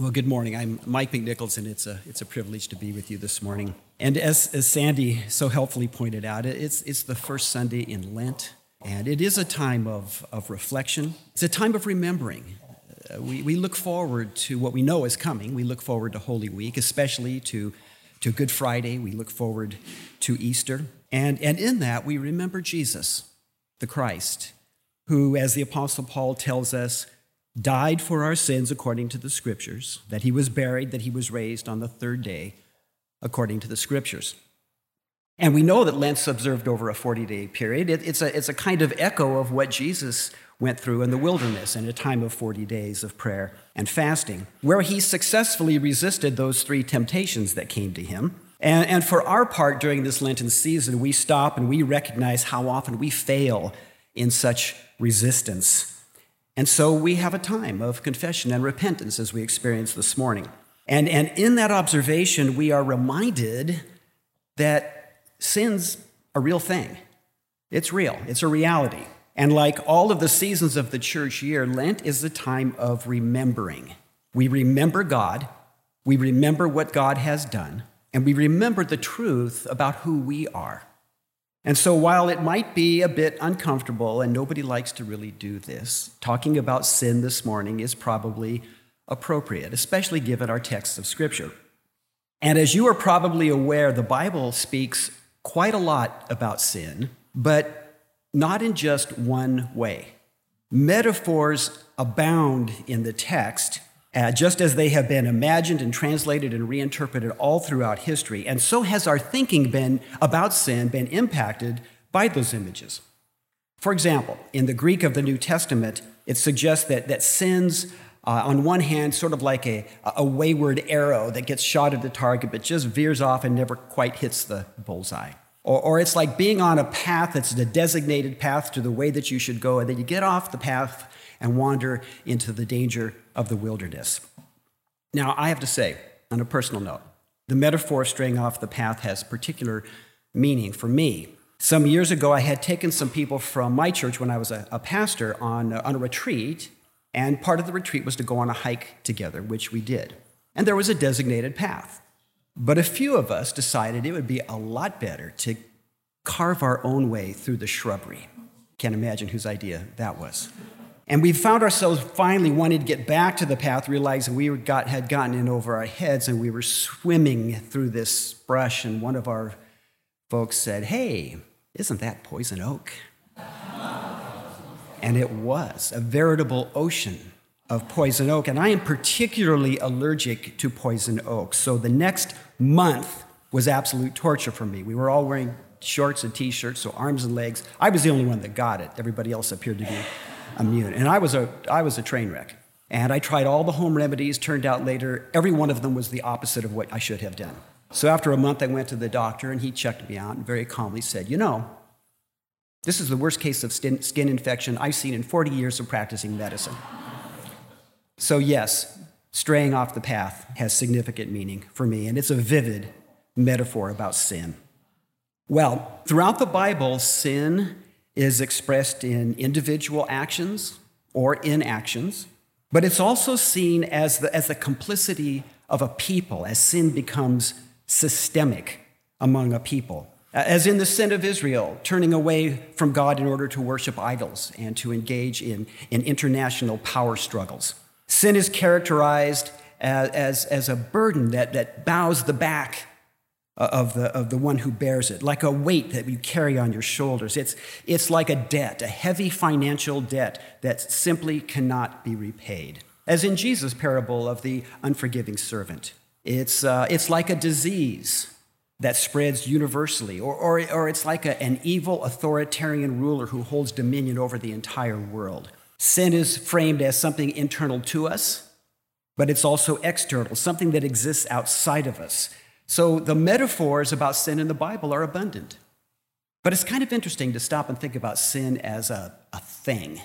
Well, good morning. I'm Mike McNichols, and it's a, it's a privilege to be with you this morning. And as, as Sandy so helpfully pointed out, it's, it's the first Sunday in Lent, and it is a time of, of reflection. It's a time of remembering. Uh, we, we look forward to what we know is coming. We look forward to Holy Week, especially to, to Good Friday. We look forward to Easter. And, and in that, we remember Jesus, the Christ, who, as the Apostle Paul tells us, died for our sins according to the scriptures, that he was buried, that he was raised on the third day according to the scriptures. And we know that Lent's observed over a 40 day period. It, it's, a, it's a kind of echo of what Jesus went through in the wilderness in a time of 40 days of prayer and fasting, where he successfully resisted those three temptations that came to him. And, and for our part during this Lenten season, we stop and we recognize how often we fail in such resistance and so we have a time of confession and repentance as we experienced this morning. And, and in that observation, we are reminded that sin's a real thing. It's real, it's a reality. And like all of the seasons of the church year, Lent is the time of remembering. We remember God, we remember what God has done, and we remember the truth about who we are. And so, while it might be a bit uncomfortable, and nobody likes to really do this, talking about sin this morning is probably appropriate, especially given our texts of Scripture. And as you are probably aware, the Bible speaks quite a lot about sin, but not in just one way. Metaphors abound in the text uh, just as they have been imagined and translated and reinterpreted all throughout history. And so has our thinking been about sin been impacted by those images. For example, in the Greek of the New Testament, it suggests that, that sins, uh, on one hand, sort of like a, a wayward arrow that gets shot at the target but just veers off and never quite hits the bullseye. Or, or it's like being on a path that's the designated path to the way that you should go, and then you get off the path and wander into the danger of the wilderness. Now, I have to say, on a personal note, the metaphor of straying off the path has particular meaning for me. Some years ago, I had taken some people from my church when I was a, a pastor on, on a retreat, and part of the retreat was to go on a hike together, which we did. And there was a designated path. But a few of us decided it would be a lot better to carve our own way through the shrubbery. Can't imagine whose idea that was. And we found ourselves finally wanting to get back to the path, realizing we got, had gotten in over our heads and we were swimming through this brush. And one of our folks said, Hey, isn't that poison oak? and it was a veritable ocean of poison oak. And I am particularly allergic to poison oak. So the next month was absolute torture for me. We were all wearing shorts and t shirts, so arms and legs. I was the only one that got it. Everybody else appeared to be immune. And I was a, I was a train wreck. And I tried all the home remedies, turned out later, every one of them was the opposite of what I should have done. So after a month, I went to the doctor and he checked me out and very calmly said, You know, this is the worst case of skin infection I've seen in 40 years of practicing medicine. So, yes, straying off the path has significant meaning for me, and it's a vivid metaphor about sin. Well, throughout the Bible, sin is expressed in individual actions or inactions, but it's also seen as the, as the complicity of a people as sin becomes systemic among a people. As in the sin of Israel, turning away from God in order to worship idols and to engage in, in international power struggles. Sin is characterized as, as, as a burden that, that bows the back of the, of the one who bears it, like a weight that you carry on your shoulders. It's, it's like a debt, a heavy financial debt that simply cannot be repaid. As in Jesus' parable of the unforgiving servant, it's, uh, it's like a disease that spreads universally, or, or, or it's like a, an evil authoritarian ruler who holds dominion over the entire world. Sin is framed as something internal to us, but it's also external, something that exists outside of us. So the metaphors about sin in the Bible are abundant. But it's kind of interesting to stop and think about sin as a, a thing,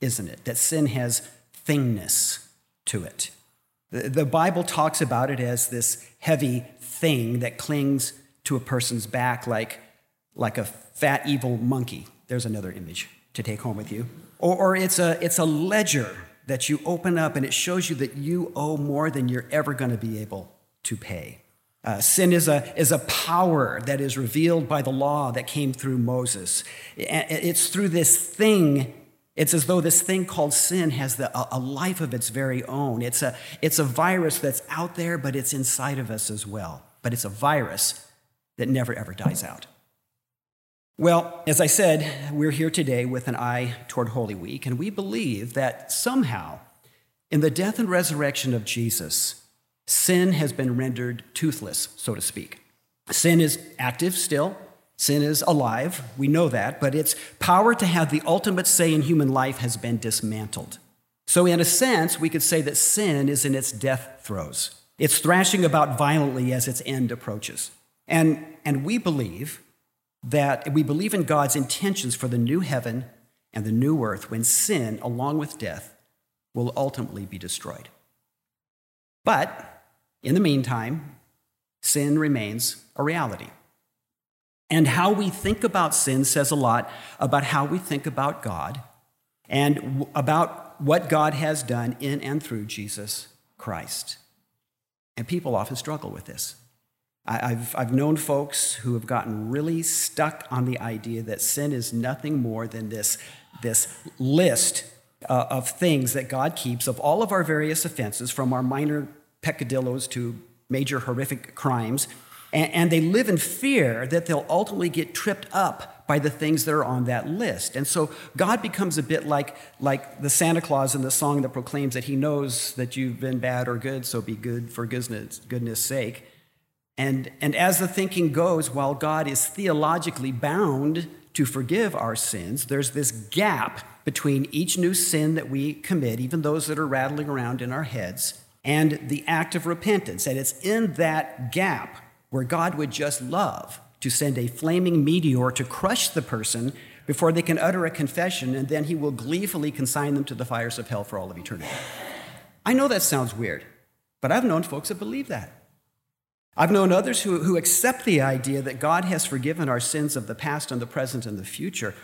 isn't it? That sin has thingness to it. The, the Bible talks about it as this heavy thing that clings to a person's back like, like a fat, evil monkey. There's another image to take home with you. Or, or it's, a, it's a ledger that you open up and it shows you that you owe more than you're ever going to be able to pay. Uh, sin is a, is a power that is revealed by the law that came through Moses. It's through this thing, it's as though this thing called sin has the, a, life of its very own. It's a, it's a virus that's out there, but it's inside of us as well. But it's a virus that never ever dies out. Well, as I said, we're here today with an eye toward Holy Week, and we believe that somehow, in the death and resurrection of Jesus, sin has been rendered toothless, so to speak. Sin is active still, sin is alive, we know that, but its power to have the ultimate say in human life has been dismantled. So, in a sense, we could say that sin is in its death throes. It's thrashing about violently as its end approaches. And, and we believe that we believe in God's intentions for the new heaven and the new earth when sin, along with death, will ultimately be destroyed. But in the meantime, sin remains a reality. And how we think about sin says a lot about how we think about God and about what God has done in and through Jesus Christ. And people often struggle with this. I've, I've known folks who have gotten really stuck on the idea that sin is nothing more than this, this list uh, of things that God keeps of all of our various offenses, from our minor peccadillos to major horrific crimes. And, and they live in fear that they'll ultimately get tripped up by the things that are on that list. And so God becomes a bit like, like the Santa Claus in the song that proclaims that he knows that you've been bad or good, so be good for goodness, goodness sake. And, and as the thinking goes, while God is theologically bound to forgive our sins, there's this gap between each new sin that we commit, even those that are rattling around in our heads, and the act of repentance. And it's in that gap where God would just love to send a flaming meteor to crush the person before they can utter a confession, and then he will gleefully consign them to the fires of hell for all of eternity. I know that sounds weird, but I've known folks that believe that. I've known others who, who accept the idea that God has forgiven our sins of the past and the present and the future.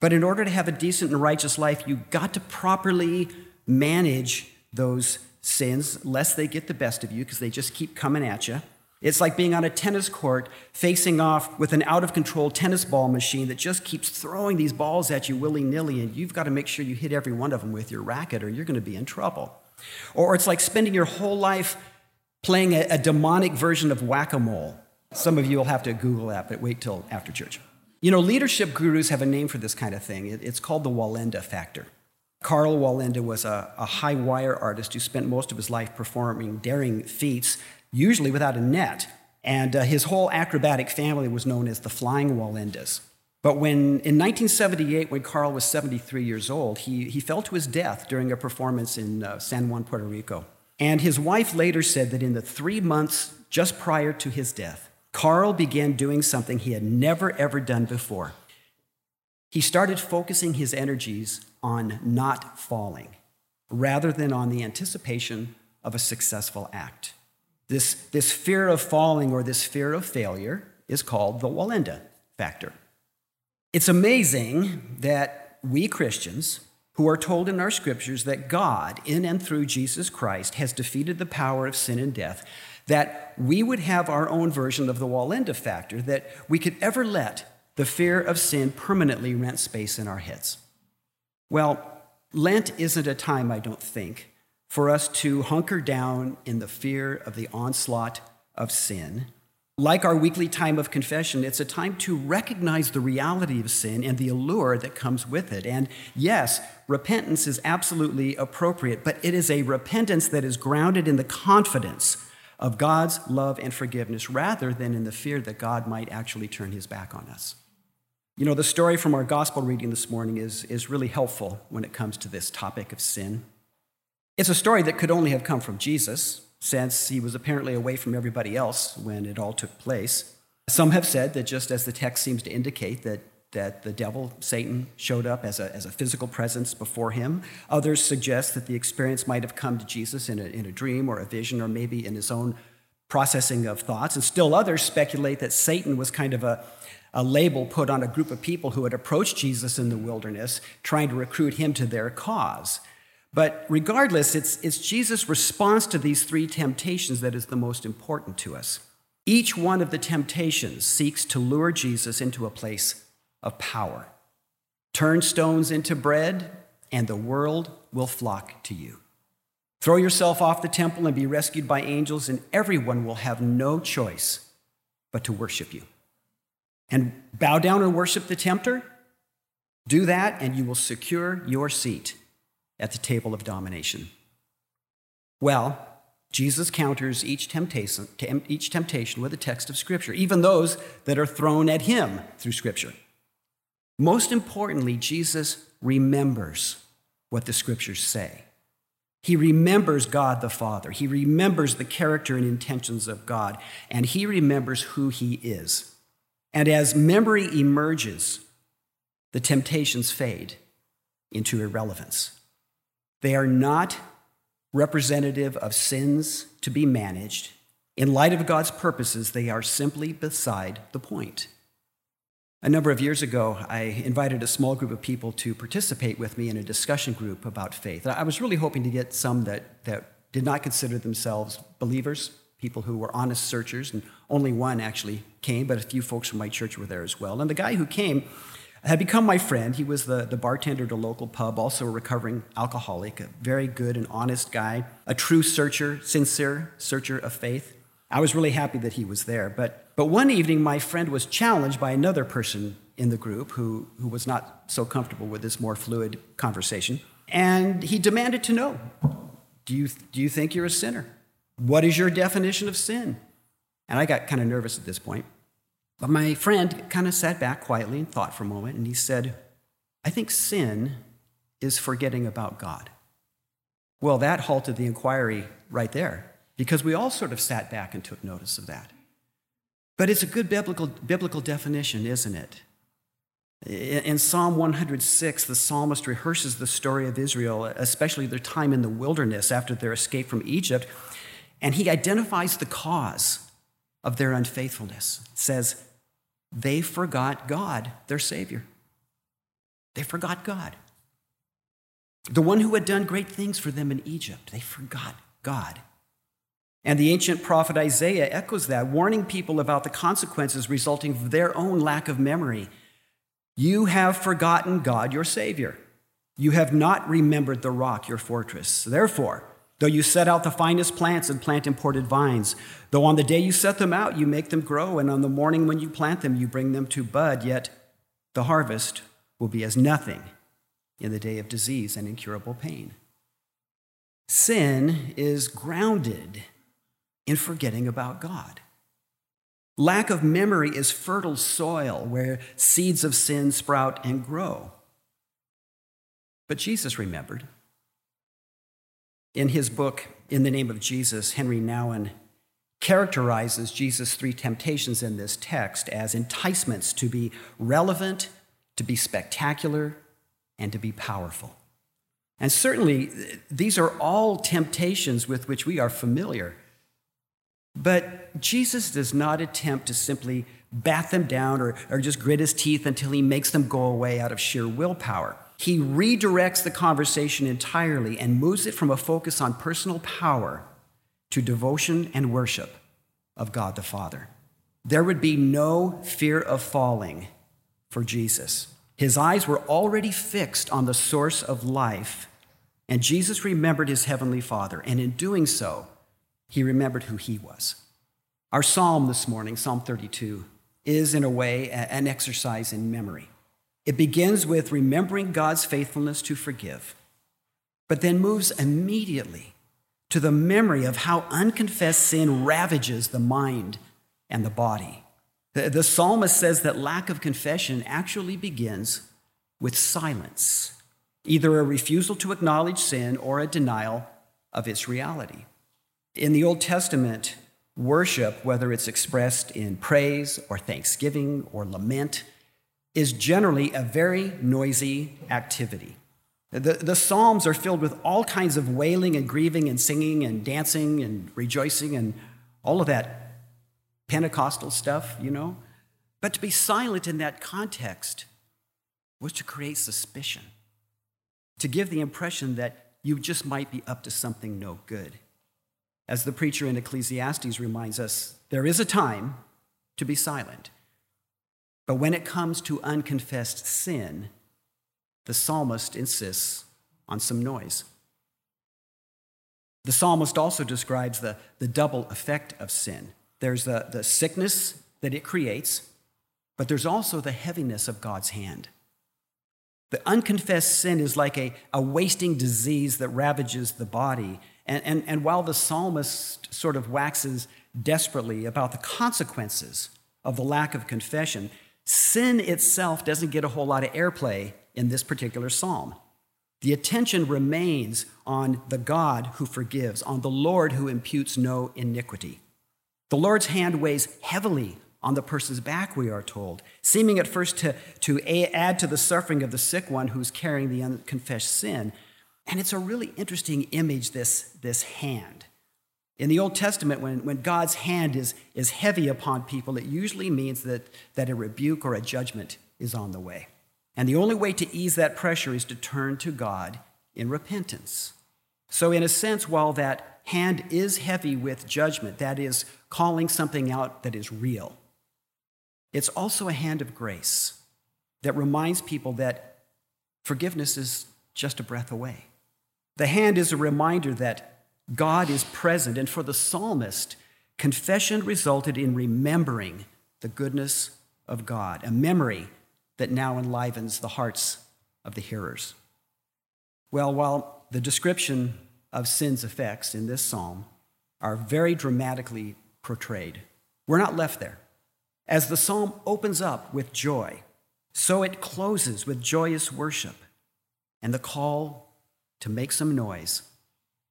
But in order to have a decent and righteous life, you've got to properly manage those sins, lest they get the best of you because they just keep coming at you. It's like being on a tennis court facing off with an out of control tennis ball machine that just keeps throwing these balls at you willy nilly, and you've got to make sure you hit every one of them with your racket or you're going to be in trouble. Or it's like spending your whole life playing a, a demonic version of whack a mole. Some of you will have to Google that, but wait till after church. You know, leadership gurus have a name for this kind of thing. It, it's called the Wallenda factor. Karl Wallenda was a, a high wire artist who spent most of his life performing daring feats, usually without a net. And uh, his whole acrobatic family was known as the Flying Wallendas. But when, in 1978, when Karl was 73 years old, he, he fell to his death during a performance in uh, San Juan, Puerto Rico. And his wife later said that in the three months just prior to his death, Karl began doing something he had never, ever done before. He started focusing his energies on not falling rather than on the anticipation of a successful act. This, this fear of falling or this fear of failure is called the Wallenda factor. It's amazing that we Christians who are told in our scriptures that God, in and through Jesus Christ, has defeated the power of sin and death, that we would have our own version of the Wallenda factor, that we could ever let the fear of sin permanently rent space in our heads. Well, Lent isn't a time, I don't think, for us to hunker down in the fear of the onslaught of sin like our weekly time of confession, it's a time to recognize the reality of sin and the allure that comes with it. And yes, repentance is absolutely appropriate, but it is a repentance that is grounded in the confidence of God's love and forgiveness rather than in the fear that God might actually turn his back on us. You know, the story from our gospel reading this morning is, is really helpful when it comes to this topic of sin. It's a story that could only have come from Jesus since he was apparently away from everybody else when it all took place. Some have said that just as the text seems to indicate that, that the devil, Satan, showed up as a, as a physical presence before him. Others suggest that the experience might have come to Jesus in a, in a dream or a vision or maybe in his own processing of thoughts. And still others speculate that Satan was kind of a, a label put on a group of people who had approached Jesus in the wilderness, trying to recruit him to their cause. But regardless, it's, it's Jesus' response to these three temptations that is the most important to us. Each one of the temptations seeks to lure Jesus into a place of power. Turn stones into bread, and the world will flock to you. Throw yourself off the temple and be rescued by angels, and everyone will have no choice but to worship you. And bow down and worship the tempter? Do that, and you will secure your seat at the table of domination. Well, Jesus counters each temptation, each temptation with a text of Scripture, even those that are thrown at him through Scripture. Most importantly, Jesus remembers what the Scriptures say. He remembers God the Father. He remembers the character and intentions of God, and he remembers who he is. And as memory emerges, the temptations fade into irrelevance. They are not representative of sins to be managed. In light of God's purposes, they are simply beside the point. A number of years ago, I invited a small group of people to participate with me in a discussion group about faith. I was really hoping to get some that, that did not consider themselves believers, people who were honest searchers, and only one actually came, but a few folks from my church were there as well. And the guy who came had become my friend. He was the, the bartender at a local pub, also a recovering alcoholic, a very good and honest guy, a true searcher, sincere searcher of faith. I was really happy that he was there. But, but one evening, my friend was challenged by another person in the group who, who was not so comfortable with this more fluid conversation. And he demanded to know do you, do you think you're a sinner? What is your definition of sin? And I got kind of nervous at this point. But my friend kind of sat back quietly and thought for a moment, and he said, I think sin is forgetting about God. Well, that halted the inquiry right there because we all sort of sat back and took notice of that. But it's a good biblical, biblical definition, isn't it? In Psalm 106, the psalmist rehearses the story of Israel, especially their time in the wilderness after their escape from Egypt, and he identifies the cause of their unfaithfulness. It says, they forgot God, their Savior. They forgot God. The one who had done great things for them in Egypt, they forgot God. And the ancient prophet Isaiah echoes that, warning people about the consequences resulting from their own lack of memory. You have forgotten God, your Savior. You have not remembered the rock, your fortress. Therefore, Though you set out the finest plants and plant imported vines, though on the day you set them out, you make them grow, and on the morning when you plant them, you bring them to bud, yet the harvest will be as nothing in the day of disease and incurable pain. Sin is grounded in forgetting about God. Lack of memory is fertile soil where seeds of sin sprout and grow. But Jesus remembered. In his book, In the Name of Jesus, Henri Nouwen characterizes Jesus' three temptations in this text as enticements to be relevant, to be spectacular, and to be powerful. And certainly, these are all temptations with which we are familiar. But Jesus does not attempt to simply bat them down or, or just grit his teeth until he makes them go away out of sheer willpower. He redirects the conversation entirely and moves it from a focus on personal power to devotion and worship of God the Father. There would be no fear of falling for Jesus. His eyes were already fixed on the source of life, and Jesus remembered his heavenly Father, and in doing so, he remembered who he was. Our psalm this morning, Psalm 32, is in a way an exercise in memory. It begins with remembering God's faithfulness to forgive, but then moves immediately to the memory of how unconfessed sin ravages the mind and the body. The, the psalmist says that lack of confession actually begins with silence, either a refusal to acknowledge sin or a denial of its reality. In the Old Testament, worship, whether it's expressed in praise or thanksgiving or lament, is generally a very noisy activity. The, the Psalms are filled with all kinds of wailing and grieving and singing and dancing and rejoicing and all of that Pentecostal stuff, you know. But to be silent in that context was to create suspicion, to give the impression that you just might be up to something no good. As the preacher in Ecclesiastes reminds us, there is a time to be silent. But when it comes to unconfessed sin, the psalmist insists on some noise. The psalmist also describes the, the double effect of sin there's the, the sickness that it creates, but there's also the heaviness of God's hand. The unconfessed sin is like a, a wasting disease that ravages the body. And, and, and while the psalmist sort of waxes desperately about the consequences of the lack of confession, sin itself doesn't get a whole lot of airplay in this particular psalm. The attention remains on the God who forgives, on the Lord who imputes no iniquity. The Lord's hand weighs heavily on the person's back, we are told, seeming at first to, to add to the suffering of the sick one who's carrying the unconfessed sin. And it's a really interesting image, this, this hand. In the Old Testament, when, when God's hand is, is heavy upon people, it usually means that, that a rebuke or a judgment is on the way. And the only way to ease that pressure is to turn to God in repentance. So, in a sense, while that hand is heavy with judgment, that is, calling something out that is real, it's also a hand of grace that reminds people that forgiveness is just a breath away. The hand is a reminder that God is present, and for the psalmist, confession resulted in remembering the goodness of God, a memory that now enlivens the hearts of the hearers. Well, while the description of sin's effects in this psalm are very dramatically portrayed, we're not left there. As the psalm opens up with joy, so it closes with joyous worship and the call to make some noise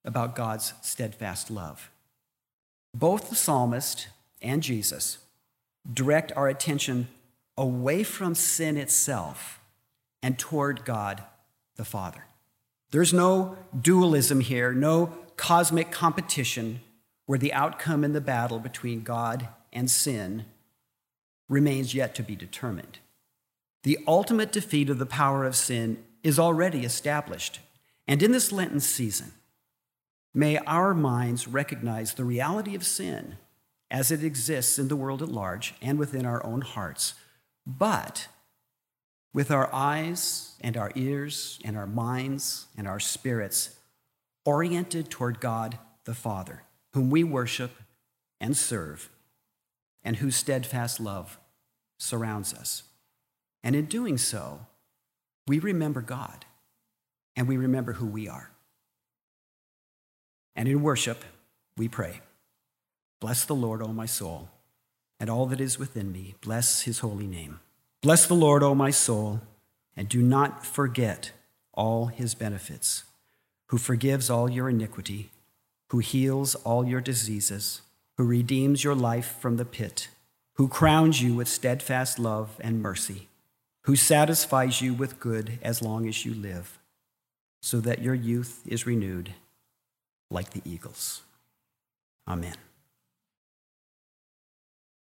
about God's steadfast love. Both the psalmist and Jesus direct our attention away from sin itself and toward God the Father. There's no dualism here, no cosmic competition where the outcome in the battle between God and sin remains yet to be determined. The ultimate defeat of the power of sin is already established. And in this Lenten season, may our minds recognize the reality of sin as it exists in the world at large and within our own hearts but with our eyes and our ears and our minds and our spirits oriented toward God the Father, whom we worship and serve, and whose steadfast love surrounds us. And in doing so, we remember God and we remember who we are. And in worship, we pray Bless the Lord, O my soul and all that is within me. Bless his holy name. Bless the Lord, O my soul, and do not forget all his benefits, who forgives all your iniquity, who heals all your diseases, who redeems your life from the pit, who crowns you with steadfast love and mercy, who satisfies you with good as long as you live, so that your youth is renewed like the eagles. Amen.